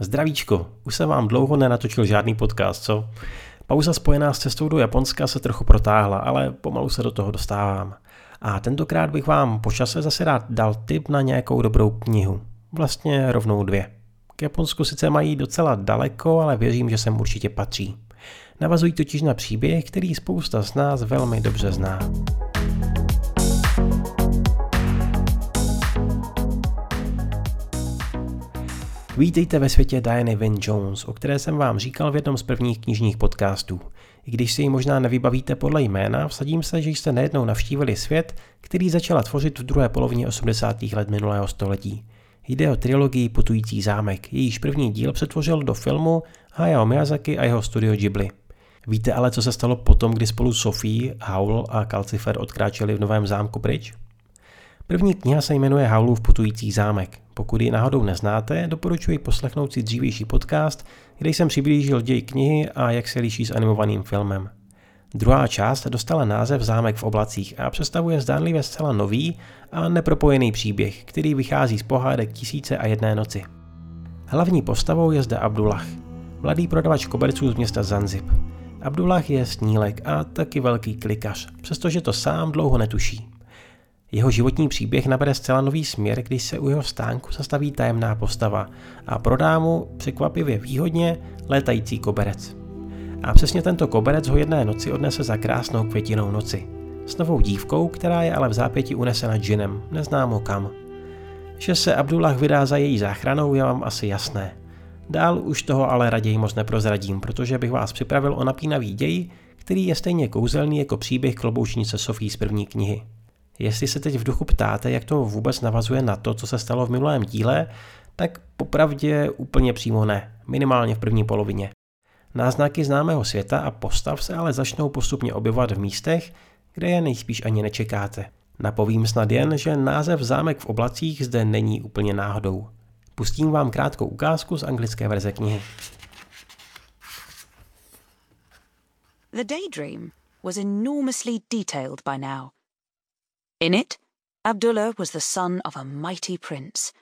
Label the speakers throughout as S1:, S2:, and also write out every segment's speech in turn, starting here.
S1: Zdravíčko, už jsem vám dlouho nenatočil žádný podcast, co? Pauza spojená s cestou do Japonska se trochu protáhla, ale pomalu se do toho dostávám. A tentokrát bych vám po čase zase rád dal tip na nějakou dobrou knihu. Vlastně rovnou dvě. K Japonsku sice mají docela daleko, ale věřím, že sem určitě patří. Navazují totiž na příběh, který spousta z nás velmi dobře zná. Vítejte ve světě Diany Wynne Jones, o které jsem vám říkal v jednom z prvních knižních podcastů. I když si ji možná nevybavíte podle jména, vsadím se, že jste nejednou navštívili svět, který začala tvořit v druhé polovině 80. let minulého století. Jde o trilogii Putující zámek, jejíž první díl přetvořil do filmu Hayao Miyazaki a jeho studio Ghibli. Víte ale, co se stalo potom, kdy spolu Sophie, Howl a Calcifer odkráčeli v novém zámku pryč? První kniha se jmenuje Howlův putující zámek. Pokud ji náhodou neznáte, doporučuji poslechnout si dřívější podcast, kde jsem přiblížil děj knihy a jak se liší s animovaným filmem. Druhá část dostala název Zámek v oblacích a představuje zdánlivě zcela nový a nepropojený příběh, který vychází z pohádek Tisíce a jedné noci. Hlavní postavou je zde Abdullah, mladý prodavač koberců z města Zanzib. Abdullah je snílek a taky velký klikař, přestože to sám dlouho netuší. Jeho životní příběh nabere zcela nový směr, když se u jeho stánku zastaví tajemná postava a prodá mu překvapivě výhodně létající koberec. A přesně tento koberec ho jedné noci odnese za krásnou květinou noci. S novou dívkou, která je ale v zápěti unesena džinem, neznámo kam. Že se Abdullah vydá za její záchranou je vám asi jasné. Dál už toho ale raději moc neprozradím, protože bych vás připravil o napínavý děj, který je stejně kouzelný jako příběh kloboučnice Sofí z první knihy. Jestli se teď v duchu ptáte, jak to vůbec navazuje na to, co se stalo v minulém díle, tak popravdě úplně přímo ne, minimálně v první polovině. Náznaky známého světa a postav se ale začnou postupně objevovat v místech, kde je nejspíš ani nečekáte. Napovím snad jen, že název Zámek v oblacích zde není úplně náhodou. Pustím vám krátkou ukázku z anglické verze knihy.
S2: The Daydream was enormously detailed by now. In it, Abdullah was the son of a mighty prince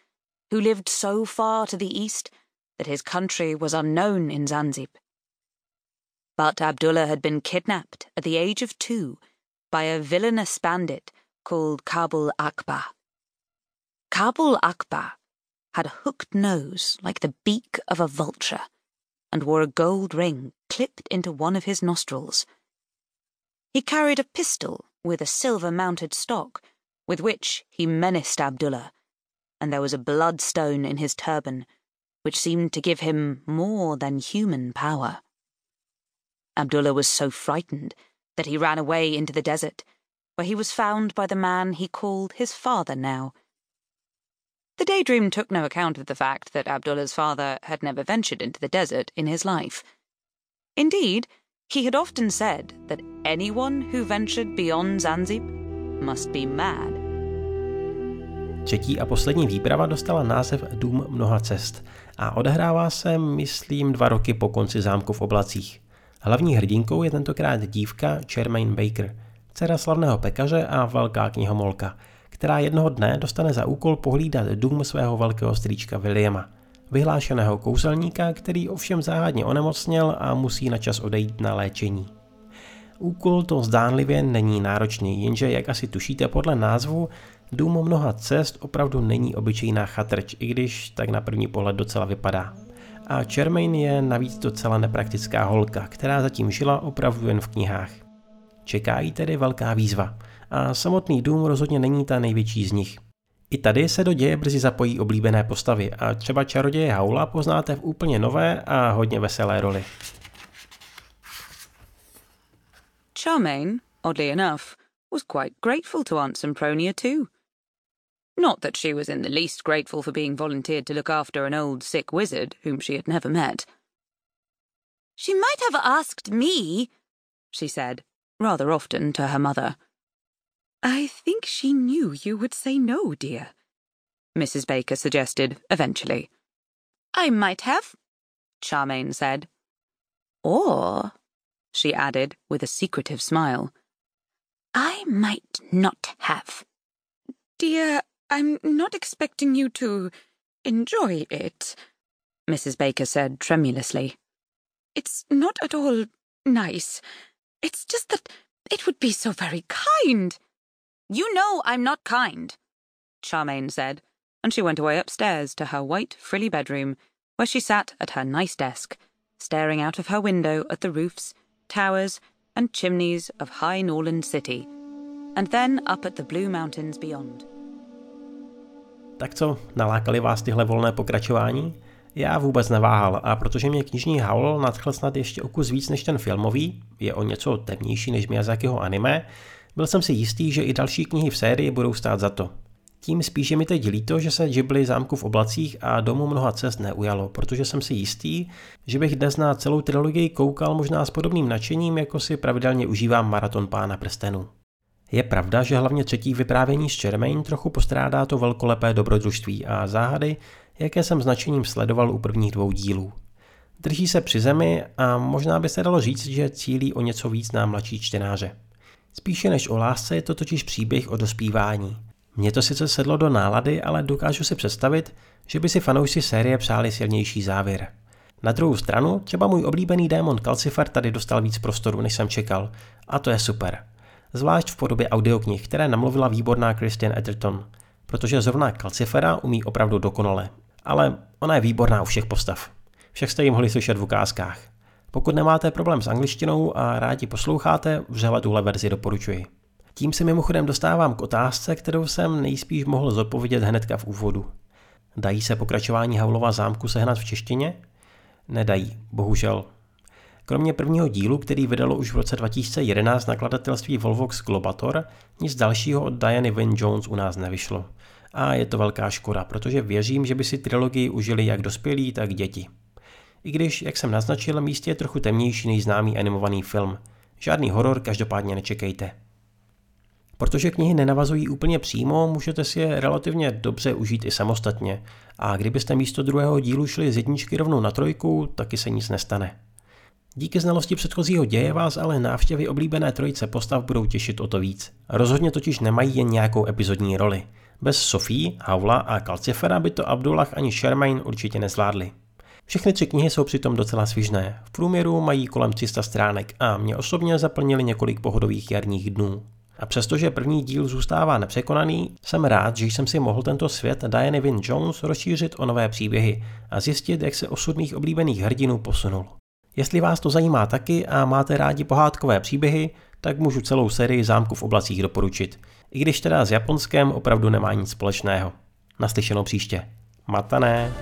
S2: who lived so far to the east that his country was unknown in Zanzib. But Abdullah had been kidnapped at the age of two by a villainous bandit called Kabul Akbar. Kabul Akbar had a hooked nose like the beak of a vulture and wore a gold ring clipped into one of his nostrils. He carried a pistol with a silver mounted stock, with which he menaced Abdullah, and there was a bloodstone in his turban, which seemed to give him more than human power. Abdullah was so frightened that he ran away into the desert, where he was found by the man he called his father now. The daydream took no account of the fact that Abdullah's father had never ventured into the desert in his life. Indeed, he had often said that anyone who ventured beyond Zanzib must be mad.
S1: Třetí a poslední výprava dostala název Dům mnoha cest a odehrává se, myslím, dva roky po konci zámku v oblacích. Hlavní hrdinkou je tentokrát dívka Charmaine Baker, dcera slavného pekaře a velká knihomolka, která jednoho dne dostane za úkol pohlídat dům svého velkého strýčka Williama – vyhlášeného kouzelníka, který ovšem záhadně onemocněl a musí na čas odejít na léčení. Úkol to zdánlivě není náročný, jenže jak asi tušíte podle názvu, dům mnoha cest opravdu není obyčejná chatrč, i když tak na první pohled docela vypadá. A Charmaine je navíc docela nepraktická holka, která zatím žila opravdu jen v knihách. Čeká jí tedy velká výzva a samotný dům rozhodně není ta největší z nich. I tady se do děje brzy zapojí oblíbené postavy a třeba čaroděje Haula poznáte v úplně nové a hodně veselé roli.
S2: Charmaine, oddly enough, was quite grateful to Aunt Sempronia too. Not that she was in the least grateful for being volunteered to look after an old sick wizard whom she had never met. She might have asked me, she said, rather often to her mother. I think she knew you would say no, dear, Mrs. Baker suggested eventually. I might have, Charmaine said. Or, she added with a secretive smile, I might not have. Dear, I'm not expecting you to enjoy it. Mrs. Baker said tremulously. It's not at all nice. It's just that it would be so very kind. You know I'm not kind, Charmaine said, and she went away upstairs to her white, frilly bedroom, where she sat at her nice desk, staring out of her window at the roofs, towers, and chimneys of High Norland City, and then up at the blue mountains beyond.
S1: Tak co, nalákali vás tyhle volné pokračování? Já vůbec neváhal a protože mě knižní Howl nadchl snad ještě o kus víc než ten filmový, je o něco temnější než Miyazakiho anime, byl jsem si jistý, že i další knihy v sérii budou stát za to. Tím spíše mi teď líto, že se Ghibli zámku v oblacích a domu mnoha cest neujalo, protože jsem si jistý, že bych dnes na celou trilogii koukal možná s podobným nadšením, jako si pravidelně užívám maraton Pána prstenů. Je pravda, že hlavně třetí vyprávění s Charmaine trochu postrádá to velkolepé dobrodružství a záhady, jaké jsem značením sledoval u prvních dvou dílů. Drží se při zemi a možná by se dalo říct, že cílí o něco víc na mladší čtenáře. Spíše než o lásce je to totiž příběh o dospívání. Mně to sice sedlo do nálady, ale dokážu si představit, že by si fanoušci série přáli silnější závěr. Na druhou stranu, třeba můj oblíbený démon Calcifer tady dostal víc prostoru, než jsem čekal, a to je super. Zvlášť v podobě audioknih, které namluvila výborná Christian Etherton, protože zrovna Calcifera umí opravdu dokonale. Ale ona je výborná u všech postav. Však jste ji mohli slyšet v ukázkách. Pokud nemáte problém s angličtinou a rádi posloucháte, vřele tuhle verzi doporučuji. Tím se mimochodem dostávám k otázce, kterou jsem nejspíš mohl zodpovědět hnedka v úvodu. Dají se pokračování Havlova zámku sehnat v češtině? Nedají, bohužel. Kromě prvního dílu, který vydalo už v roce 2011 nakladatelství Volvox Globator, nic dalšího od Diany Wynne Jones u nás nevyšlo. A je to velká škoda, protože věřím, že by si trilogii užili jak dospělí, tak děti. I když, jak jsem naznačil, místě je trochu temnější než známý animovaný film. Žádný horor každopádně nečekejte. Protože knihy nenavazují úplně přímo, můžete si je relativně dobře užít i samostatně. A kdybyste místo druhého dílu šli z jedničky rovnou na trojku, taky se nic nestane. Díky znalosti předchozího děje vás ale návštěvy oblíbené trojice postav budou těšit o to víc. Rozhodně totiž nemají jen nějakou epizodní roli. Bez Sofie, Haula a Calcifera by to Abdullah ani Shermaine určitě nezvládli. Všechny tři knihy jsou přitom docela svižné. V průměru mají kolem 300 stránek a mě osobně zaplnili několik pohodových jarních dnů. A přestože první díl zůstává nepřekonaný, jsem rád, že jsem si mohl tento svět Diany Wynne Jones rozšířit o nové příběhy a zjistit, jak se osud mých oblíbených hrdinů posunul. Jestli vás to zajímá taky a máte rádi pohádkové příběhy, tak můžu celou sérii Zámku v oblacích doporučit. I když teda s Japonskem opravdu nemá nic společného. Naslyšenou příště. Matané.